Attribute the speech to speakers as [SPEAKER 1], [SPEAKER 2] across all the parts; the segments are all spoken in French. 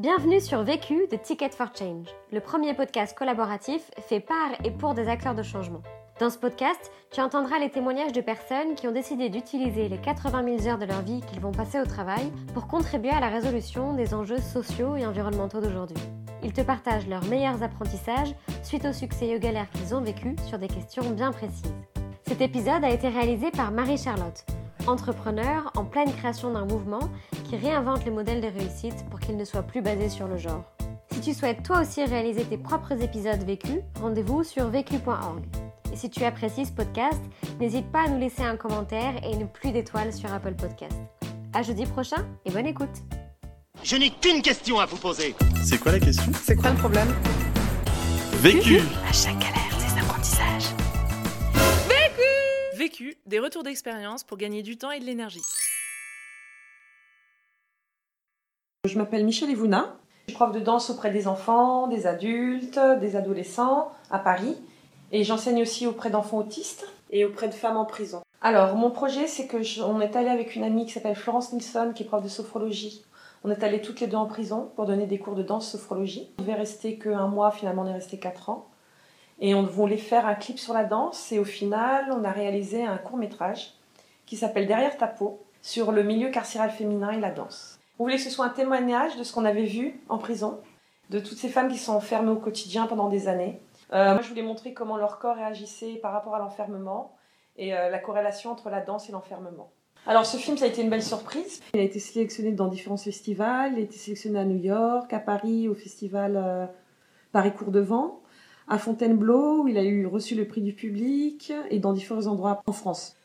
[SPEAKER 1] Bienvenue sur Vécu de Ticket for Change, le premier podcast collaboratif fait par et pour des acteurs de changement. Dans ce podcast, tu entendras les témoignages de personnes qui ont décidé d'utiliser les 80 000 heures de leur vie qu'ils vont passer au travail pour contribuer à la résolution des enjeux sociaux et environnementaux d'aujourd'hui. Ils te partagent leurs meilleurs apprentissages suite aux succès et aux galères qu'ils ont vécus sur des questions bien précises. Cet épisode a été réalisé par Marie-Charlotte, entrepreneur en pleine création d'un mouvement qui réinvente les modèles de réussite pour qu'ils ne soient plus basés sur le genre. Si tu souhaites toi aussi réaliser tes propres épisodes vécus, rendez-vous sur vécu.org. Et si tu apprécies ce podcast, n'hésite pas à nous laisser un commentaire et une pluie d'étoiles sur Apple Podcast. À jeudi prochain et bonne écoute.
[SPEAKER 2] Je n'ai qu'une question à vous poser.
[SPEAKER 3] C'est quoi la question?
[SPEAKER 4] C'est quoi le problème?
[SPEAKER 3] Vécu
[SPEAKER 5] À chaque galère, des apprentissages.
[SPEAKER 4] Vécu, des retours d'expérience pour gagner du temps et de l'énergie.
[SPEAKER 6] Je m'appelle Michel Evouna. Je suis prof de danse auprès des enfants, des adultes, des adolescents à Paris. Et j'enseigne aussi auprès d'enfants autistes et auprès de femmes en prison. Alors, mon projet, c'est que on est allé avec une amie qui s'appelle Florence Nilsson, qui est prof de sophrologie. On est allés toutes les deux en prison pour donner des cours de danse sophrologie. On devait rester qu'un mois, finalement, on est resté quatre ans. Et on voulait faire un clip sur la danse. Et au final, on a réalisé un court métrage qui s'appelle Derrière ta peau sur le milieu carcéral féminin et la danse. On voulait que ce soit un témoignage de ce qu'on avait vu en prison, de toutes ces femmes qui sont enfermées au quotidien pendant des années? Euh, moi, je voulais montrer comment leur corps réagissait par rapport à l'enfermement et euh, la corrélation entre la danse et l'enfermement. Alors, ce film, ça a été une belle surprise. Il a été sélectionné dans différents festivals. Il a été sélectionné à New York, à Paris, au festival euh, Paris Cours de Vent, à Fontainebleau, où il a eu reçu le prix du public, et dans différents endroits en France.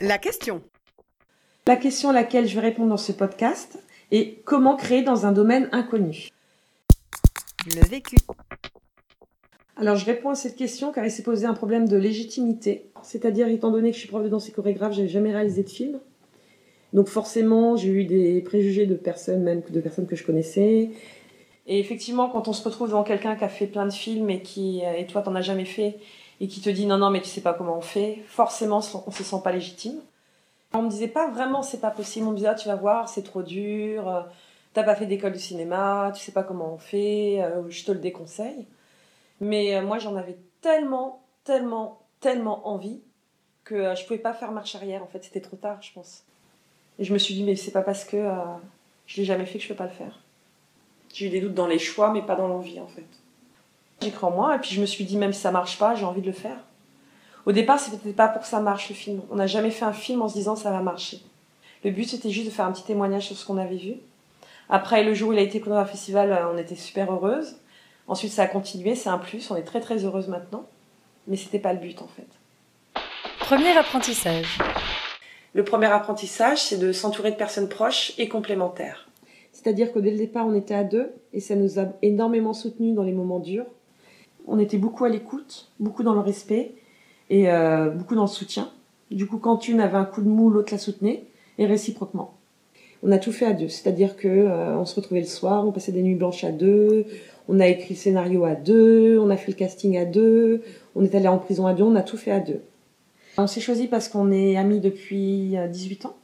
[SPEAKER 5] La question.
[SPEAKER 6] La question à laquelle je vais répondre dans ce podcast est comment créer dans un domaine inconnu?
[SPEAKER 5] Le vécu.
[SPEAKER 6] Alors je réponds à cette question car il s'est posé un problème de légitimité. C'est-à-dire, étant donné que je suis prof de danse et chorégraphe, j'avais jamais réalisé de film. Donc forcément, j'ai eu des préjugés de personnes, même de personnes que je connaissais. Et effectivement, quand on se retrouve devant quelqu'un qui a fait plein de films et qui, et toi, t'en as jamais fait, et qui te dit non, non, mais tu sais pas comment on fait, forcément, on se sent pas légitime. On me disait pas vraiment c'est pas possible, on me disait ah, tu vas voir, c'est trop dur, euh, t'as pas fait d'école de cinéma, tu sais pas comment on fait, euh, je te le déconseille. Mais euh, moi j'en avais tellement, tellement, tellement envie que euh, je pouvais pas faire marche arrière en fait, c'était trop tard je pense. Et je me suis dit mais c'est pas parce que euh, je l'ai jamais fait que je peux pas le faire. J'ai eu des doutes dans les choix mais pas dans l'envie en fait. J'ai cru en moi et puis je me suis dit même si ça marche pas, j'ai envie de le faire. Au départ, c'était pas pour que ça marche le film. On n'a jamais fait un film en se disant ça va marcher. Le but c'était juste de faire un petit témoignage sur ce qu'on avait vu. Après, le jour où il a été présenté au festival, euh, on était super heureuse. Ensuite, ça a continué, c'est un plus. On est très très heureuse maintenant. Mais c'était pas le but en fait.
[SPEAKER 4] Premier apprentissage.
[SPEAKER 6] Le premier apprentissage, c'est de s'entourer de personnes proches et complémentaires. C'est-à-dire que dès le départ, on était à deux et ça nous a énormément soutenus dans les moments durs. On était beaucoup à l'écoute, beaucoup dans le respect et euh, beaucoup dans le soutien. Du coup, quand une avait un coup de mou, l'autre la soutenait et réciproquement. On a tout fait à deux, c'est-à-dire que euh, on se retrouvait le soir, on passait des nuits blanches à deux, on a écrit le scénario à deux, on a fait le casting à deux, on est allé en prison à deux, on a tout fait à deux. On s'est choisi parce qu'on est amis depuis euh, 18 ans.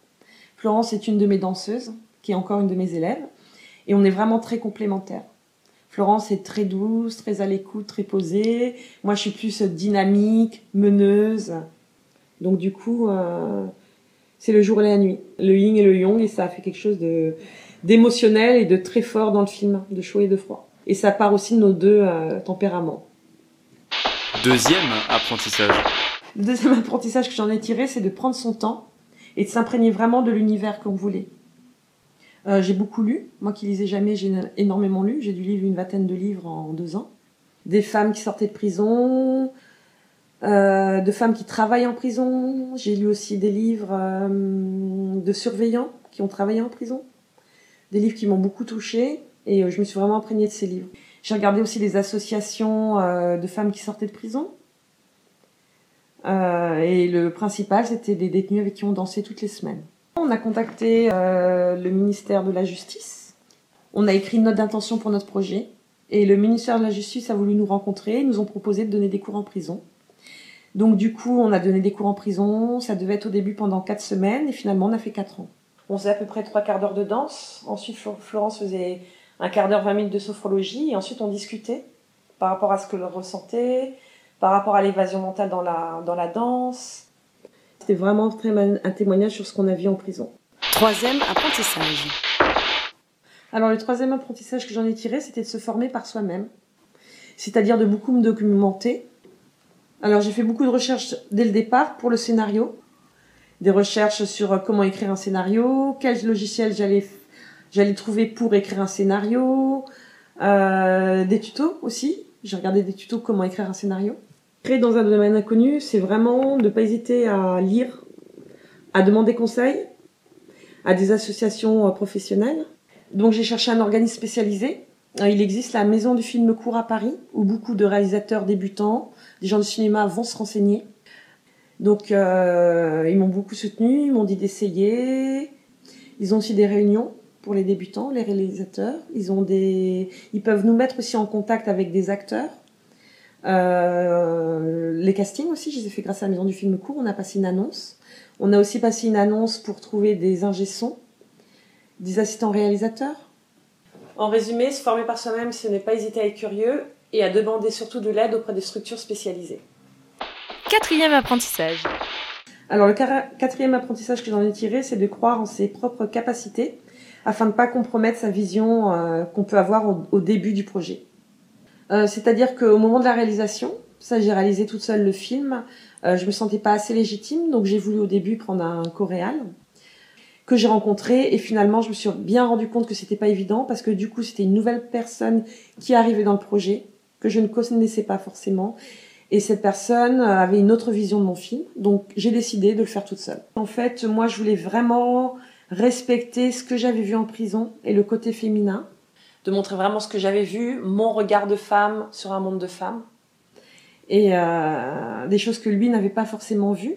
[SPEAKER 6] Florence est une de mes danseuses, qui est encore une de mes élèves, et on est vraiment très complémentaires. Florence est très douce, très à l'écoute, très posée. Moi, je suis plus dynamique, meneuse. Donc, du coup, euh, c'est le jour et la nuit, le yin et le yang, et ça a fait quelque chose de d'émotionnel et de très fort dans le film, de chaud et de froid. Et ça part aussi de nos deux euh, tempéraments.
[SPEAKER 3] Deuxième apprentissage.
[SPEAKER 6] Le deuxième apprentissage que j'en ai tiré, c'est de prendre son temps et de s'imprégner vraiment de l'univers qu'on voulait. Euh, j'ai beaucoup lu. Moi qui lisais jamais, j'ai énormément lu. J'ai dû lire une vingtaine de livres en deux ans. Des femmes qui sortaient de prison, euh, de femmes qui travaillent en prison. J'ai lu aussi des livres euh, de surveillants qui ont travaillé en prison. Des livres qui m'ont beaucoup touchée et euh, je me suis vraiment imprégnée de ces livres. J'ai regardé aussi les associations de femmes qui sortaient de prison. Et le principal, c'était des détenus avec qui on dansait toutes les semaines. On a contacté euh, le ministère de la Justice. On a écrit une note d'intention pour notre projet. Et le ministère de la Justice a voulu nous rencontrer. Ils nous ont proposé de donner des cours en prison. Donc du coup, on a donné des cours en prison. Ça devait être au début pendant quatre semaines. Et finalement, on a fait quatre ans. On faisait à peu près trois quarts d'heure de danse. Ensuite, Florence faisait un quart d'heure, 20 minutes de sophrologie. Et ensuite, on discutait par rapport à ce que l'on ressentait, par rapport à l'évasion mentale dans la, dans la danse. C'était vraiment très un témoignage sur ce qu'on a vu en prison.
[SPEAKER 5] Troisième apprentissage.
[SPEAKER 6] Alors le troisième apprentissage que j'en ai tiré, c'était de se former par soi-même. C'est-à-dire de beaucoup me documenter. Alors j'ai fait beaucoup de recherches dès le départ pour le scénario. Des recherches sur euh, comment écrire un scénario, quel logiciel j'allais j'allais trouver pour écrire un scénario, euh, des tutos aussi. J'ai regardé des tutos comment écrire un scénario. Créer dans un domaine inconnu, c'est vraiment de ne pas hésiter à lire, à demander conseil à des associations euh, professionnelles. Donc j'ai cherché un organisme spécialisé. Euh, il existe la Maison du film court à Paris, où beaucoup de réalisateurs débutants, des gens de cinéma vont se renseigner. Donc euh, ils m'ont beaucoup soutenu, ils m'ont dit d'essayer. Ils ont aussi des réunions pour les débutants, les réalisateurs. Ils ont des, ils peuvent nous mettre aussi en contact avec des acteurs. Euh, les castings aussi, je les ai fait grâce à la Maison du film court. On a passé une annonce. On a aussi passé une annonce pour trouver des ingé des assistants réalisateurs. En résumé, se former par soi-même, ce n'est pas hésiter à être curieux et à demander surtout de l'aide auprès des structures spécialisées.
[SPEAKER 4] Quatrième apprentissage.
[SPEAKER 6] Alors le quatrième apprentissage que j'en ai tiré, c'est de croire en ses propres capacités afin de ne pas compromettre sa vision euh, qu'on peut avoir au, début du projet. Euh, c'est-à-dire qu'au moment de la réalisation, ça j'ai réalisé toute seule le film, euh, je me sentais pas assez légitime, donc j'ai voulu au début prendre un coréal que j'ai rencontré et finalement je me suis bien rendu compte que c'était pas évident parce que du coup c'était une nouvelle personne qui arrivait dans le projet que je ne connaissais pas forcément et cette personne avait une autre vision de mon film donc j'ai décidé de le faire toute seule. En fait moi je voulais vraiment respecter ce que j'avais vu en prison et le côté féminin de montrer vraiment ce que j'avais vu, mon regard de femme sur un monde de femmes et euh, des choses que lui n'avait pas forcément vues.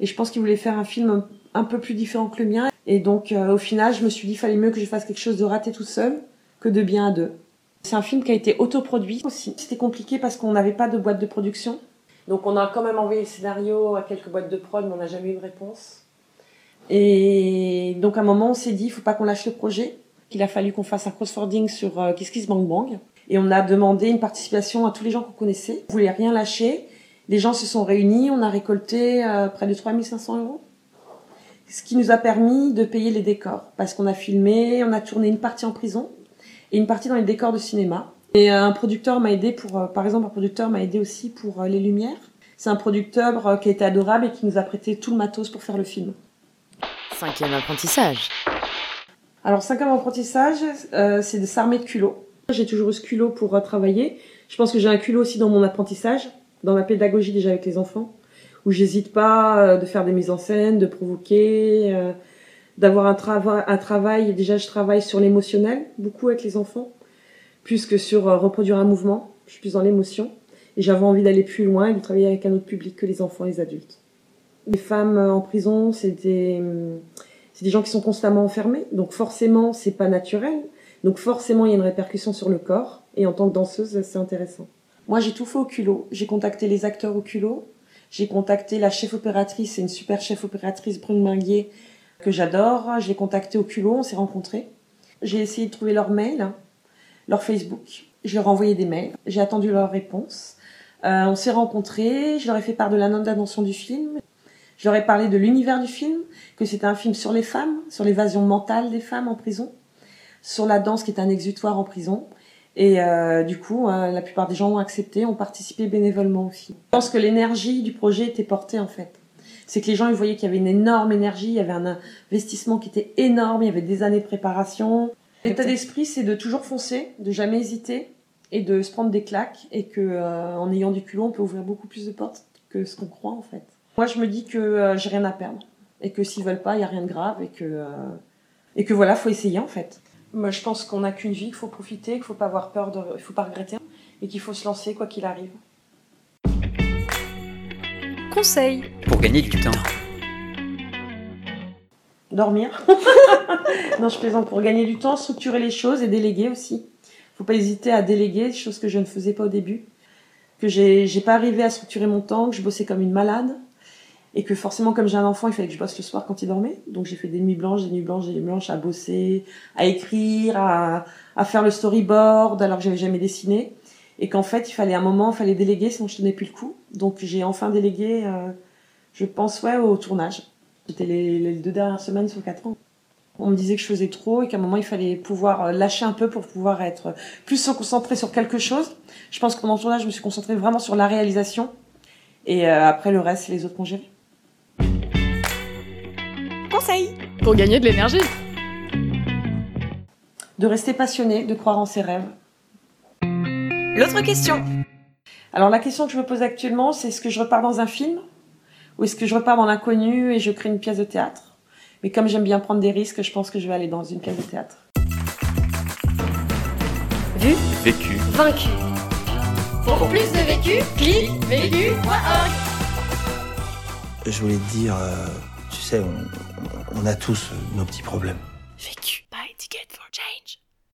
[SPEAKER 6] Et je pense qu'il voulait faire un film un, peu plus différent que le mien. Et donc, euh, au final, je me suis dit, fallait mieux que je fasse quelque chose de raté tout seul que de bien à deux. C'est un film qui a été autoproduit aussi. C'était compliqué parce qu'on n'avait pas de boîte de production. Donc, on a quand même envoyé le scénario à quelques boîtes de prod, mais on n'a jamais eu de réponse. Et donc, à un moment, on s'est dit, il faut pas qu'on lâche le projet, qu'il a fallu qu'on fasse un crossfording sur euh, Kiss Kiss Bang Bang. Et on a demandé une participation à tous les gens qu'on connaissait. On voulait rien lâcher. Les gens se sont réunis, on a récolté euh, près de 3500 euros. Ce qui nous a permis de payer les décors. Parce qu'on a filmé, on a tourné une partie en prison et une partie dans les décors de cinéma. Et euh, un producteur m'a aidé pour, euh, par exemple, un producteur m'a aidé aussi pour les lumières. C'est un producteur qui a été adorable et qui nous a prêté tout le matos pour faire le film.
[SPEAKER 5] Cinquième apprentissage.
[SPEAKER 6] Alors, cinquième apprentissage, c'est de s'armer de culot. J'ai toujours eu ce culot pour euh, travailler. Je pense que j'ai un culot aussi dans mon apprentissage, dans ma pédagogie déjà avec les enfants, où j'hésite pas euh, de faire des mises en scène, de provoquer, euh, d'avoir un, travail un travail. Déjà, je travaille sur l'émotionnel, beaucoup avec les enfants, plus que sur reproduire un mouvement. Je suis plus dans l'émotion. Et j'avais envie d'aller plus loin et de travailler avec un autre public que les enfants et les adultes. Les femmes en prison, c'est des, hum, des gens qui sont constamment enfermés, donc forcément, c'est pas naturel. Donc forcément, il y a une répercussion sur le corps. Et en tant que danseuse, c'est intéressant. Moi, j'ai tout fait au culot. J'ai contacté les acteurs au culot. J'ai contacté la chef opératrice, c'est une super chef opératrice, Brune Minguier, que j'adore. J'ai contacté au culot, on s'est rencontrés. J'ai essayé de trouver leur mail, leur Facebook. Je leur ai envoyé des mails. J'ai attendu leur réponse. Euh, on s'est rencontrés. Je leur ai fait part de la note d'intention du film. Je leur ai parlé de l'univers du film, que c'était un film sur les femmes, sur l'évasion mentale des femmes en prison sur la danse qui est un exutoire en prison. Et euh, du coup, euh, la plupart des gens ont accepté, ont participé bénévolement aussi. Je pense que l'énergie du projet était portée en fait. C'est que les gens ils voyaient qu'il y avait une énorme énergie, il y avait un investissement qui était énorme, il y avait des années de préparation. L'état d'esprit, c'est de toujours foncer, de jamais hésiter et de se prendre des claques et que euh, en ayant du culot, on peut ouvrir beaucoup plus de portes que ce qu'on croit en fait. Moi, je me dis que j'ai rien à perdre et que s'ils veulent pas, il y a rien de grave et que et que voilà, faut essayer en fait. Moi, je pense qu'on n'a qu'une vie, qu'il faut profiter, qu'il faut pas avoir peur, de, il faut pas regretter et qu'il faut se lancer quoi qu'il arrive.
[SPEAKER 4] Conseil
[SPEAKER 3] pour gagner du temps.
[SPEAKER 6] Dormir. non, je plaisante pour gagner du temps, structurer les choses et déléguer aussi. Faut pas hésiter à déléguer, choses que je ne faisais pas au début, que j'ai j'ai pas arrivé à structurer mon temps, que je bossais comme une malade Et que forcément, comme j'ai un enfant, il fallait que je bosse le soir quand il dormait. Donc j'ai fait des nuits blanches, des nuits blanches, des nuits blanches à bosser, à écrire, à, à faire le storyboard alors que j'avais jamais dessiné. Et qu'en fait, il fallait un moment, il fallait déléguer, sinon je tenais plus le coup. Donc j'ai enfin délégué, euh, je pense, ouais, au tournage. C'était les, deux dernières semaines sur quatre ans. On me disait que je faisais trop et qu'à un moment, il fallait pouvoir euh, lâcher un peu pour pouvoir être plus se concentrer sur quelque chose. Je pense que pendant le tournage, je me suis concentrée vraiment sur la réalisation. Et euh, après, le reste, les autres qui ont
[SPEAKER 4] Pour gagner de l'énergie.
[SPEAKER 6] De rester passionné, de croire en ses rêves.
[SPEAKER 4] L'autre question.
[SPEAKER 6] Alors la question que je me pose actuellement, c'est est-ce que je repars dans un film ou est-ce que je repars dans l'inconnu et je crée une pièce de théâtre? Mais comme j'aime bien prendre des risques, je pense que je vais aller dans une pièce de théâtre.
[SPEAKER 1] Vu,
[SPEAKER 3] Vécu.
[SPEAKER 1] vaincu.
[SPEAKER 4] Pour plus de vécu, clique vécu.org.
[SPEAKER 7] Je voulais te dire, euh, tu sais, on, on a tous nos petits problèmes. Vécu.